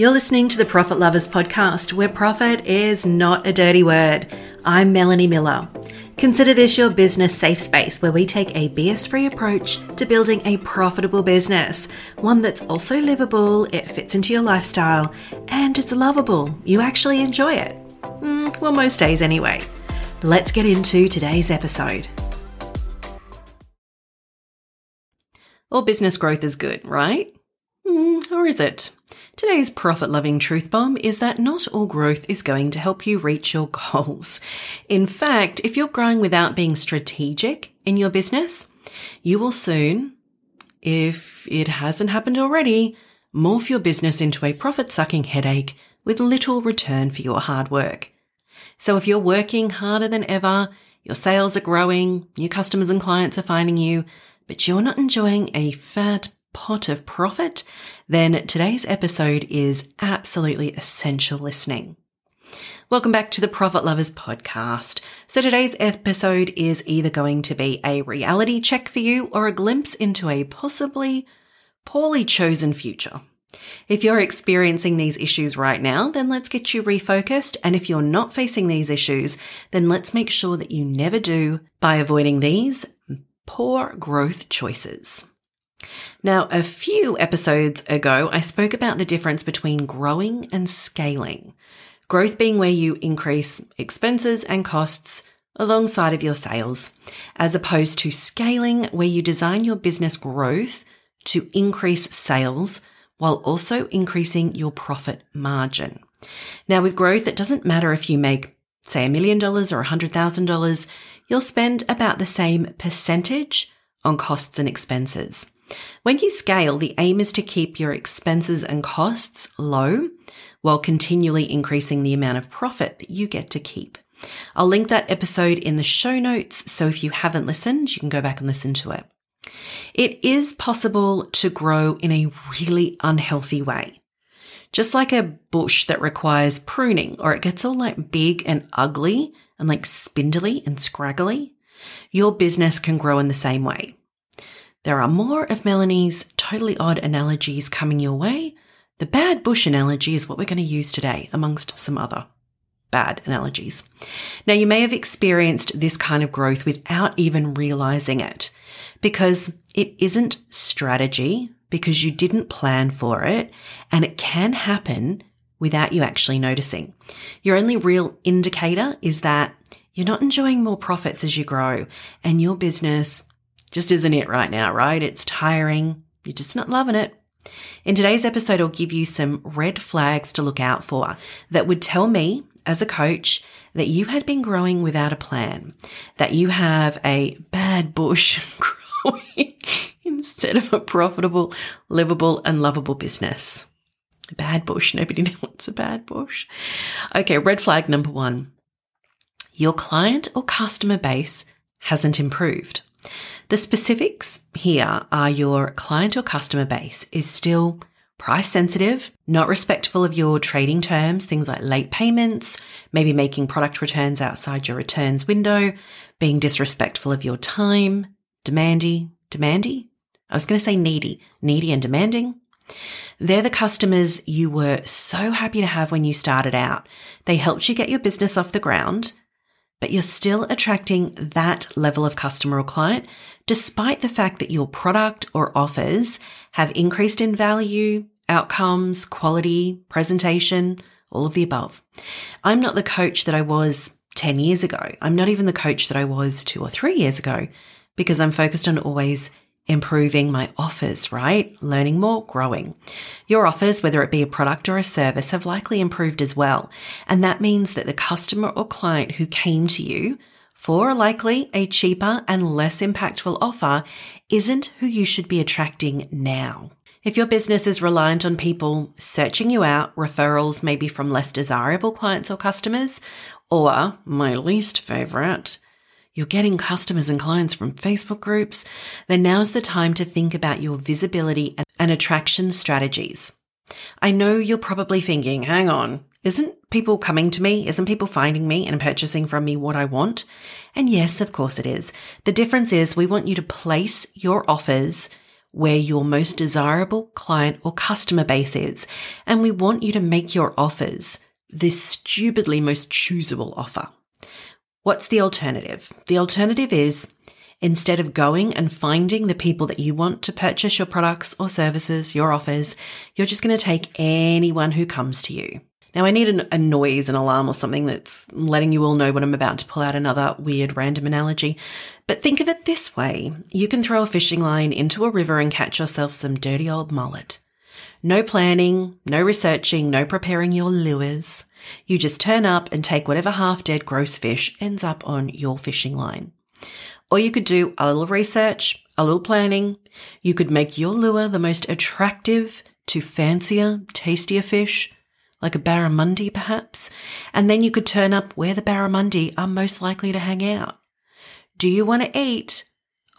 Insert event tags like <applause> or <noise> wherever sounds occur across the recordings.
You're listening to the Profit Lovers podcast, where profit is not a dirty word. I'm Melanie Miller. Consider this your business safe space where we take a BS free approach to building a profitable business. One that's also livable, it fits into your lifestyle, and it's lovable. You actually enjoy it. Mm, well, most days anyway. Let's get into today's episode. All business growth is good, right? Mm, or is it? Today's profit loving truth bomb is that not all growth is going to help you reach your goals. In fact, if you're growing without being strategic in your business, you will soon, if it hasn't happened already, morph your business into a profit sucking headache with little return for your hard work. So if you're working harder than ever, your sales are growing, new customers and clients are finding you, but you're not enjoying a fat pot of profit, then today's episode is absolutely essential listening. Welcome back to the Profit Lovers podcast. So today's episode is either going to be a reality check for you or a glimpse into a possibly poorly chosen future. If you're experiencing these issues right now, then let's get you refocused. And if you're not facing these issues, then let's make sure that you never do by avoiding these poor growth choices. Now, a few episodes ago, I spoke about the difference between growing and scaling. Growth being where you increase expenses and costs alongside of your sales, as opposed to scaling where you design your business growth to increase sales while also increasing your profit margin. Now, with growth, it doesn't matter if you make, say, a million dollars or a hundred thousand dollars, you'll spend about the same percentage on costs and expenses. When you scale, the aim is to keep your expenses and costs low while continually increasing the amount of profit that you get to keep. I'll link that episode in the show notes, so if you haven't listened, you can go back and listen to it. It is possible to grow in a really unhealthy way. Just like a bush that requires pruning or it gets all like big and ugly and like spindly and scraggly, your business can grow in the same way. There are more of Melanie's totally odd analogies coming your way. The bad bush analogy is what we're going to use today, amongst some other bad analogies. Now, you may have experienced this kind of growth without even realizing it because it isn't strategy, because you didn't plan for it, and it can happen without you actually noticing. Your only real indicator is that you're not enjoying more profits as you grow and your business just isn't it right now, right? It's tiring. You're just not loving it. In today's episode, I'll give you some red flags to look out for that would tell me as a coach that you had been growing without a plan, that you have a bad bush <laughs> growing instead of a profitable, livable, and lovable business. Bad bush. Nobody <laughs> knows what's a bad bush. Okay, red flag number one. Your client or customer base hasn't improved. The specifics here are your client or customer base is still price sensitive, not respectful of your trading terms, things like late payments, maybe making product returns outside your returns window, being disrespectful of your time, demandy, demandy. I was going to say needy, needy and demanding. They're the customers you were so happy to have when you started out. They helped you get your business off the ground but you're still attracting that level of customer or client despite the fact that your product or offers have increased in value, outcomes, quality, presentation, all of the above. I'm not the coach that I was 10 years ago. I'm not even the coach that I was two or three years ago because I'm focused on always improving my offers, right? Learning more, growing. Your offers, whether it be a product or a service, have likely improved as well. And that means that the customer or client who came to you for likely a cheaper and less impactful offer isn't who you should be attracting now. If your business is reliant on people searching you out, referrals maybe from less desirable clients or customers, or my least favorite, you're getting customers and clients from Facebook groups, then now is the time to think about your visibility and attraction strategies. I know you're probably thinking, hang on, isn't people coming to me? Isn't people finding me and purchasing from me what I want? And yes, of course it is. The difference is we want you to place your offers where your most desirable client or customer base is, and we want you to make your offers the stupidly most choosable offer. What's the alternative? The alternative is instead of going and finding the people that you want to purchase your products or services, your offers, you're just going to take anyone who comes to you. Now, I need a, noise, an alarm, or something that's letting you all know when I'm about to pull out another weird random analogy. But think of it this way you can throw a fishing line into a river and catch yourself some dirty old mullet. No planning, no researching, no preparing your lures. You just turn up and take whatever half dead gross fish ends up on your fishing line. Or you could do a little research, a little planning. You could make your lure the most attractive to fancier, tastier fish, like a barramundi perhaps, and then you could turn up where the barramundi are most likely to hang out. Do you want to eat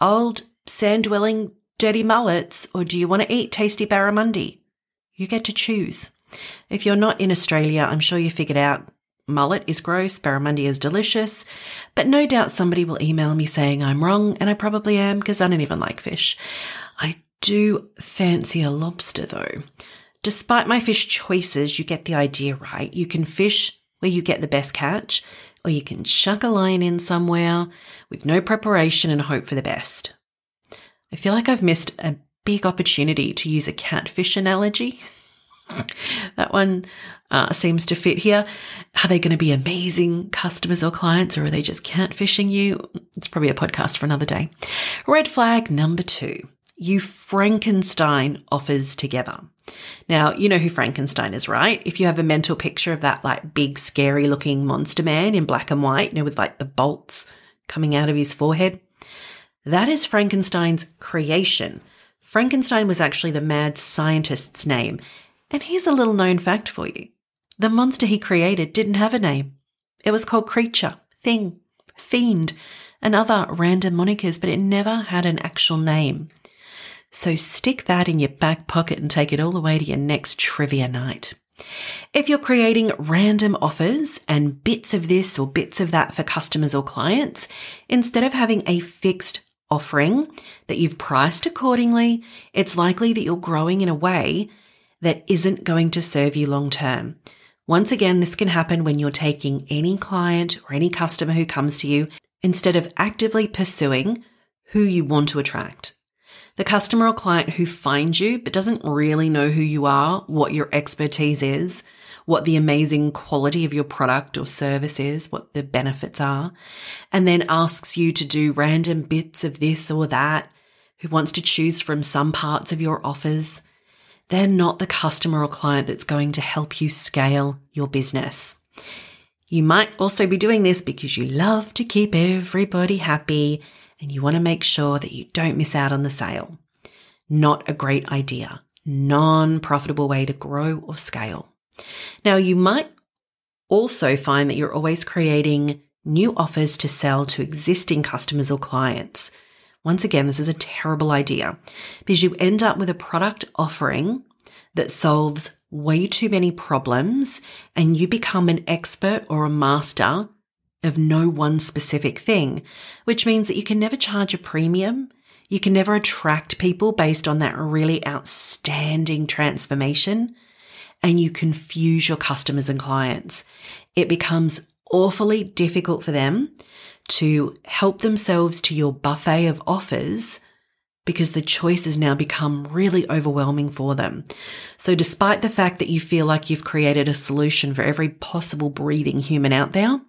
old sand dwelling dirty mullets or do you want to eat tasty barramundi? You get to choose. If you're not in Australia, I'm sure you figured out mullet is gross, barramundi is delicious, but no doubt somebody will email me saying I'm wrong, and I probably am because I don't even like fish. I do fancy a lobster though. Despite my fish choices, you get the idea right. You can fish where you get the best catch, or you can chuck a line in somewhere with no preparation and hope for the best. I feel like I've missed a big opportunity to use a catfish analogy. <laughs> that one uh, seems to fit here. Are they going to be amazing customers or clients, or are they just catfishing you? It's probably a podcast for another day. Red flag number two you Frankenstein offers together. Now, you know who Frankenstein is, right? If you have a mental picture of that like big, scary looking monster man in black and white, you know, with like the bolts coming out of his forehead, that is Frankenstein's creation. Frankenstein was actually the mad scientist's name. And here's a little known fact for you. The monster he created didn't have a name. It was called creature, thing, fiend, and other random monikers, but it never had an actual name. So stick that in your back pocket and take it all the way to your next trivia night. If you're creating random offers and bits of this or bits of that for customers or clients, instead of having a fixed offering that you've priced accordingly, it's likely that you're growing in a way that isn't going to serve you long term. Once again, this can happen when you're taking any client or any customer who comes to you instead of actively pursuing who you want to attract. The customer or client who finds you but doesn't really know who you are, what your expertise is, what the amazing quality of your product or service is, what the benefits are, and then asks you to do random bits of this or that, who wants to choose from some parts of your offers, they're not the customer or client that's going to help you scale your business. You might also be doing this because you love to keep everybody happy and you want to make sure that you don't miss out on the sale. Not a great idea. Non profitable way to grow or scale. Now, you might also find that you're always creating new offers to sell to existing customers or clients. Once again, this is a terrible idea because you end up with a product offering that solves way too many problems and you become an expert or a master of no one specific thing, which means that you can never charge a premium. You can never attract people based on that really outstanding transformation and you confuse your customers and clients. It becomes awfully difficult for them to help themselves to your buffet of offers because the choices now become really overwhelming for them. So despite the fact that you feel like you've created a solution for every possible breathing human out there,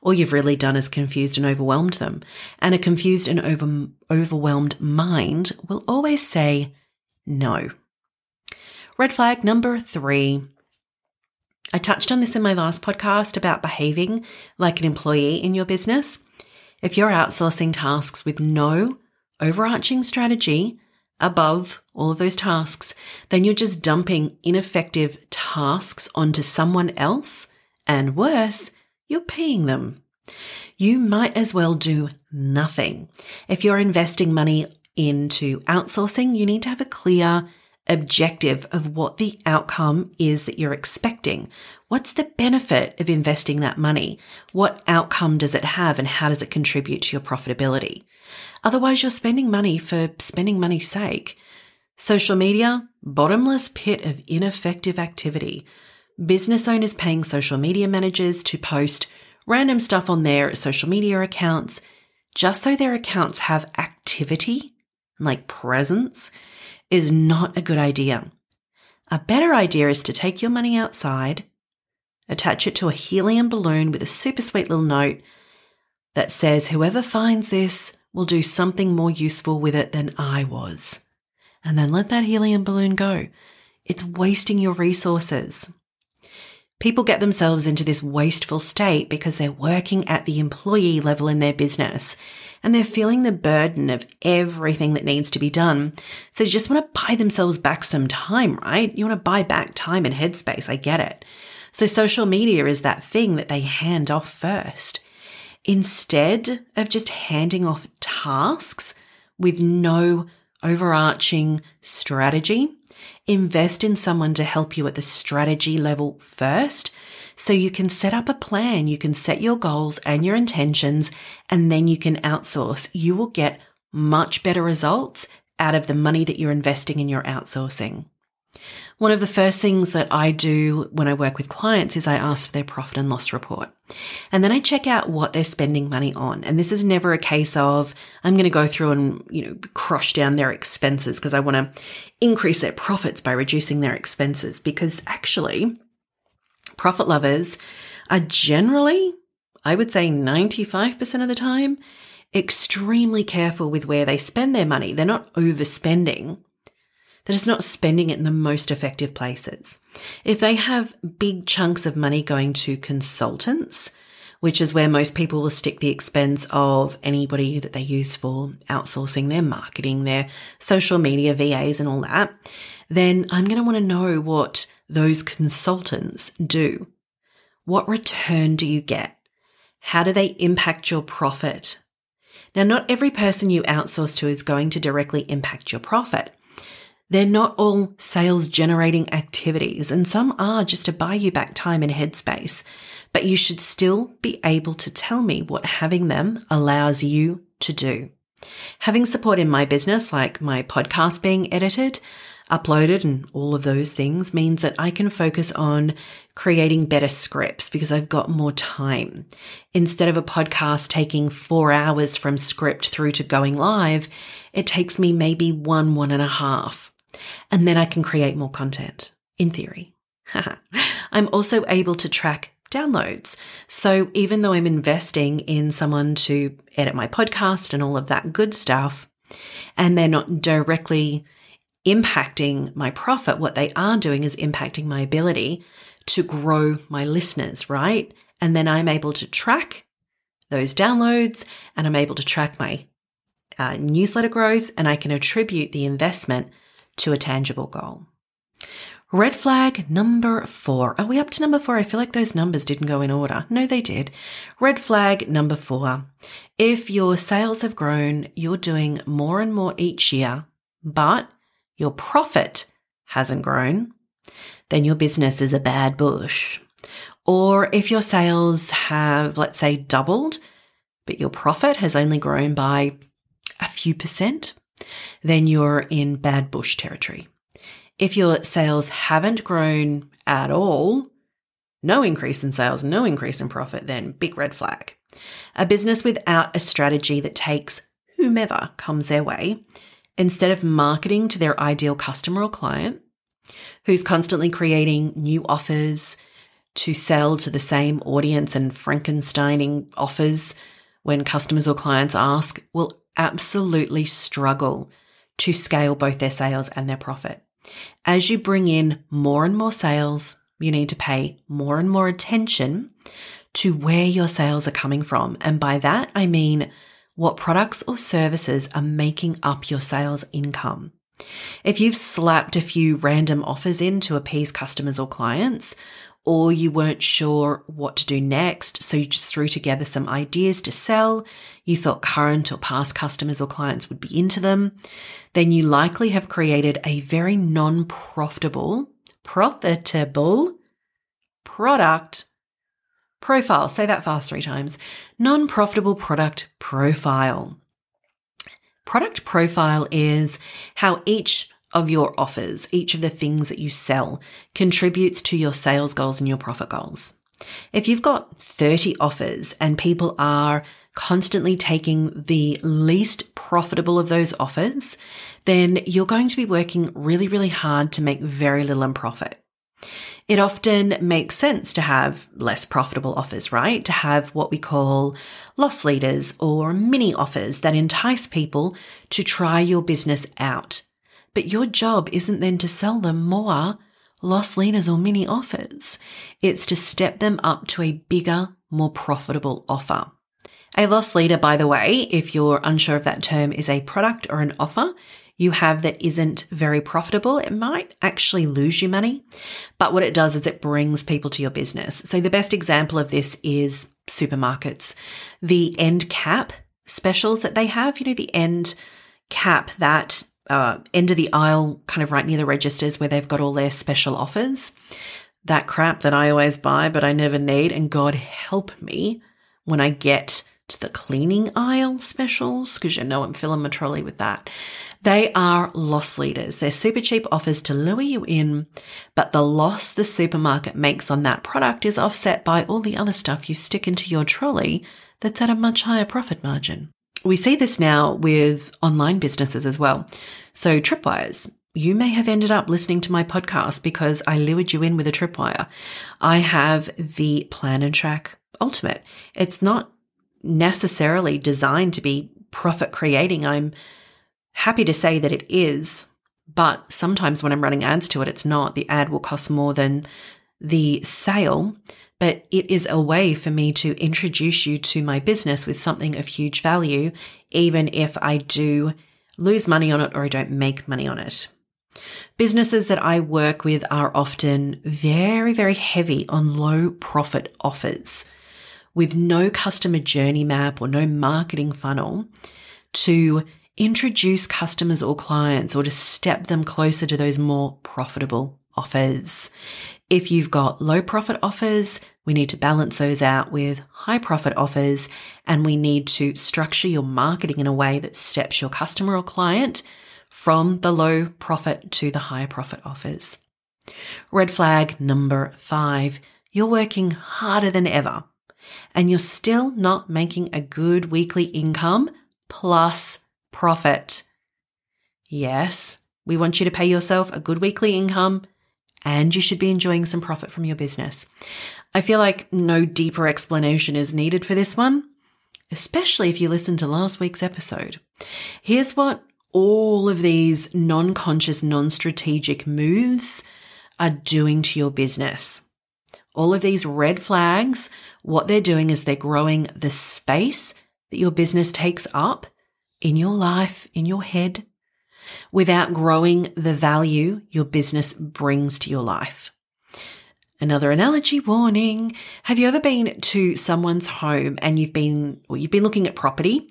all you've really done is confused and overwhelmed them. And a confused and over, overwhelmed mind will always say no. Red flag number three. I touched on this in my last podcast about behaving like an employee in your business. If you're outsourcing tasks with no overarching strategy above all of those tasks, then you're just dumping ineffective tasks onto someone else. And worse, you're paying them. You might as well do nothing. If you're investing money into outsourcing, you need to have a clear objective of what the outcome is that you're expecting. What's the benefit of investing that money? What outcome does it have and how does it contribute to your profitability? Otherwise, you're spending money for spending money's sake. Social media, bottomless pit of ineffective activity. Business owners paying social media managers to post random stuff on their social media accounts just so their accounts have activity, like presence, is not a good idea. A better idea is to take your money outside, attach it to a helium balloon with a super sweet little note that says, whoever finds this will do something more useful with it than I was. And then let that helium balloon go. It's wasting your resources. People get themselves into this wasteful state because they're working at the employee level in their business and they're feeling the burden of everything that needs to be done. So they just want to buy themselves back some time, right? You want to buy back time and headspace. I get it. So social media is that thing that they hand off first. Instead of just handing off tasks with no overarching strategy, invest in someone to help you at the strategy level first. So you can set up a plan, you can set your goals and your intentions, and then you can outsource. You will get much better results out of the money that you're investing in your outsourcing. One of the first things that I do when I work with clients is I ask for their profit and loss report. And then I check out what they're spending money on. And this is never a case of I'm going to go through and, you know, crush down their expenses because I want to increase their profits by reducing their expenses because actually profit lovers are generally, I would say 95% of the time, extremely careful with where they spend their money. They're not overspending that is not spending it in the most effective places. If they have big chunks of money going to consultants, which is where most people will stick the expense of anybody that they use for outsourcing their marketing, their social media VAs and all that, then I'm going to want to know what those consultants do. What return do you get? How do they impact your profit? Now, not every person you outsource to is going to directly impact your profit. They're not all sales generating activities, and some are just to buy you back time and headspace. But you should still be able to tell me what having them allows you to do. Having support in my business, like my podcast being edited, uploaded, and all of those things, means that I can focus on creating better scripts because I've got more time. Instead of a podcast taking four hours from script through to going live, it takes me maybe one, one and a half and then I can create more content, in theory. <laughs> I'm also able to track downloads. So even though I'm investing in someone to edit my podcast and all of that good stuff, and they're not directly impacting my profit, what they are doing is impacting my ability to grow my listeners, right? And then I'm able to track those downloads and I'm able to track my uh, newsletter growth and I can attribute the investment to a tangible goal. Red flag number four. Are we up to number four? I feel like those numbers didn't go in order. No, they did. Red flag number four. If your sales have grown, you're doing more and more each year, but your profit hasn't grown, then your business is a bad bush. Or if your sales have, let's say, doubled, but your profit has only grown by a few percent, then you're in bad bush territory. If your sales haven't grown at all, no increase in sales, no increase in profit, then big red flag. A business without a strategy that takes whomever comes their way, instead of marketing to their ideal customer or client, who's constantly creating new offers to sell to the same audience and Frankensteining offers when customers or clients ask, will absolutely struggle to scale both their sales and their profit. As you bring in more and more sales, you need to pay more and more attention to where your sales are coming from. And by that, I mean what products or services are making up your sales income. If you've slapped a few random offers in to appease customers or clients, or you weren't sure what to do next, so you just threw together some ideas to sell, you thought current or past customers or clients would be into them, then you likely have created a very non profitable, profitable product profile. Say that fast three times. Non profitable product profile. Product profile is how each of your offers, each of the things that you sell contributes to your sales goals and your profit goals. If you've got 30 offers and people are constantly taking the least profitable of those offers, then you're going to be working really, really hard to make very little in profit. It often makes sense to have less profitable offers, right? To have what we call loss leaders or mini offers that entice people to try your business out. But your job isn't then to sell them more loss leaders or mini offers. It's to step them up to a bigger, more profitable offer. A loss leader, by the way, if you're unsure if that term is a product or an offer you have that isn't very profitable, it might actually lose you money. But what it does is it brings people to your business. So the best example of this is supermarkets. The end cap specials that they have, you know, the end cap that uh, end of the aisle, kind of right near the registers where they've got all their special offers. That crap that I always buy, but I never need. And God help me when I get to the cleaning aisle specials, because you know I'm filling my trolley with that. They are loss leaders. They're super cheap offers to lure you in, but the loss the supermarket makes on that product is offset by all the other stuff you stick into your trolley that's at a much higher profit margin. We see this now with online businesses as well. So, tripwires. You may have ended up listening to my podcast because I lured you in with a tripwire. I have the Plan and Track Ultimate. It's not necessarily designed to be profit creating. I'm happy to say that it is, but sometimes when I'm running ads to it, it's not. The ad will cost more than the sale but it is a way for me to introduce you to my business with something of huge value, even if I do lose money on it or I don't make money on it. Businesses that I work with are often very, very heavy on low profit offers with no customer journey map or no marketing funnel to introduce customers or clients or to step them closer to those more profitable offers. If you've got low profit offers, we need to balance those out with high profit offers and we need to structure your marketing in a way that steps your customer or client from the low profit to the high profit offers. Red flag number five. You're working harder than ever and you're still not making a good weekly income plus profit. Yes, we want you to pay yourself a good weekly income and you should be enjoying some profit from your business. I feel like no deeper explanation is needed for this one, especially if you listen to last week's episode. Here's what all of these non conscious, non strategic moves are doing to your business. All of these red flags, what they're doing is they're growing the space that your business takes up in your life, in your head, without growing the value your business brings to your life. Another analogy warning. Have you ever been to someone's home and you've been, or you've been looking at property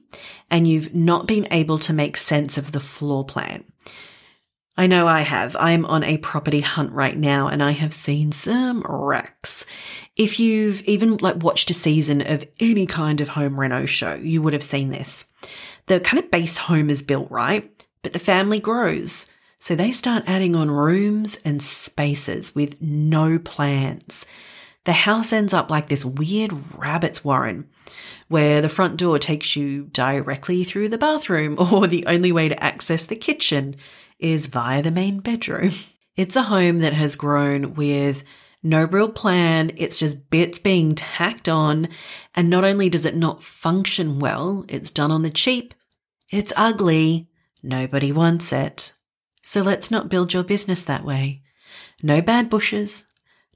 and you've not been able to make sense of the floor plan? I know I have. I'm on a property hunt right now and I have seen some wrecks. If you've even like watched a season of any kind of home reno show, you would have seen this. The kind of base home is built, right? But the family grows. So they start adding on rooms and spaces with no plans. The house ends up like this weird rabbit's warren where the front door takes you directly through the bathroom <laughs> or the only way to access the kitchen is via the main bedroom. <laughs> It's a home that has grown with no real plan. It's just bits being tacked on. And not only does it not function well, it's done on the cheap. It's ugly. Nobody wants it. So let's not build your business that way. No bad bushes,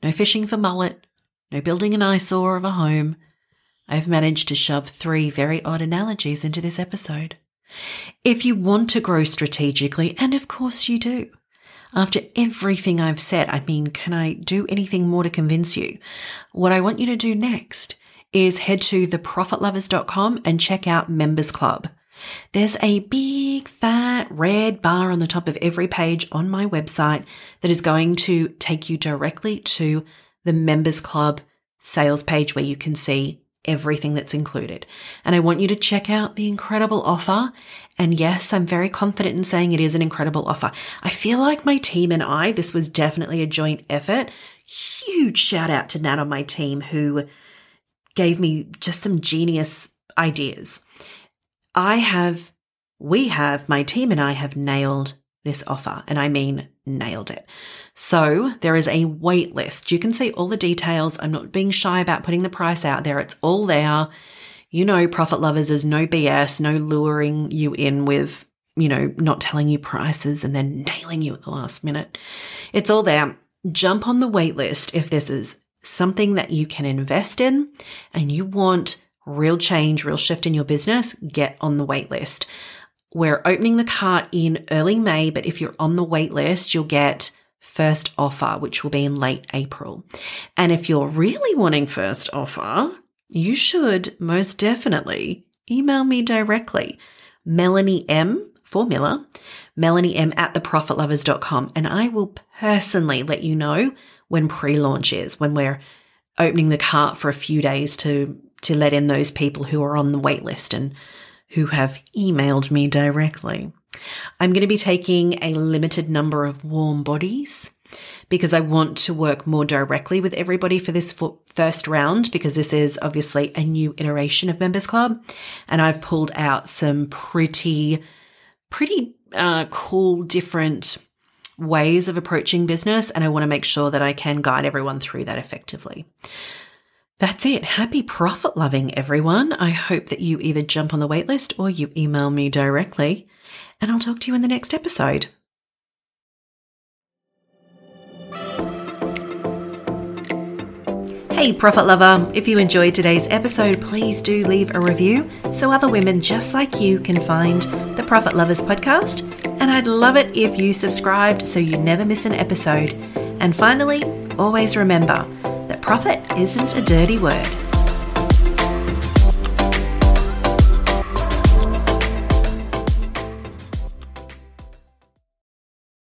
no fishing for mullet, no building an eyesore of a home. I've managed to shove three very odd analogies into this episode. If you want to grow strategically, and of course you do, after everything I've said, I mean, can I do anything more to convince you? What I want you to do next is head to theprofitlovers.com and check out Members Club. There's a big fat red bar on the top of every page on my website that is going to take you directly to the members club sales page where you can see everything that's included. And I want you to check out the incredible offer. And yes, I'm very confident in saying it is an incredible offer. I feel like my team and I, this was definitely a joint effort. Huge shout out to Nat on my team who gave me just some genius ideas. I have, we have, my team and I have nailed this offer, and I mean nailed it. So there is a wait list. You can see all the details. I'm not being shy about putting the price out there. It's all there. You know, profit lovers is no BS, no luring you in with, you know, not telling you prices and then nailing you at the last minute. It's all there. Jump on the wait list if this is something that you can invest in and you want real change, real shift in your business, get on the wait list. We're opening the cart in early May, but if you're on the wait list, you'll get first offer, which will be in late April. And if you're really wanting first offer, you should most definitely email me directly. Melanie M for Miller, Melanie M at theprofitlovers.com. And I will personally let you know when pre-launch is, when we're opening the cart for a few days to, to let in those people who are on the wait list and who have emailed me directly. I'm going to be taking a limited number of warm bodies because I want to work more directly with everybody for this first round because this is obviously a new iteration of Members Club. And I've pulled out some pretty, pretty uh, cool different ways of approaching business. And I want to make sure that I can guide everyone through that effectively. That's it. Happy profit loving, everyone. I hope that you either jump on the waitlist or you email me directly, and I'll talk to you in the next episode. Hey, Profit Lover, if you enjoyed today's episode, please do leave a review so other women just like you can find the Profit Lovers podcast. And I'd love it if you subscribed so you never miss an episode. And finally, always remember, Profit isn't a dirty word.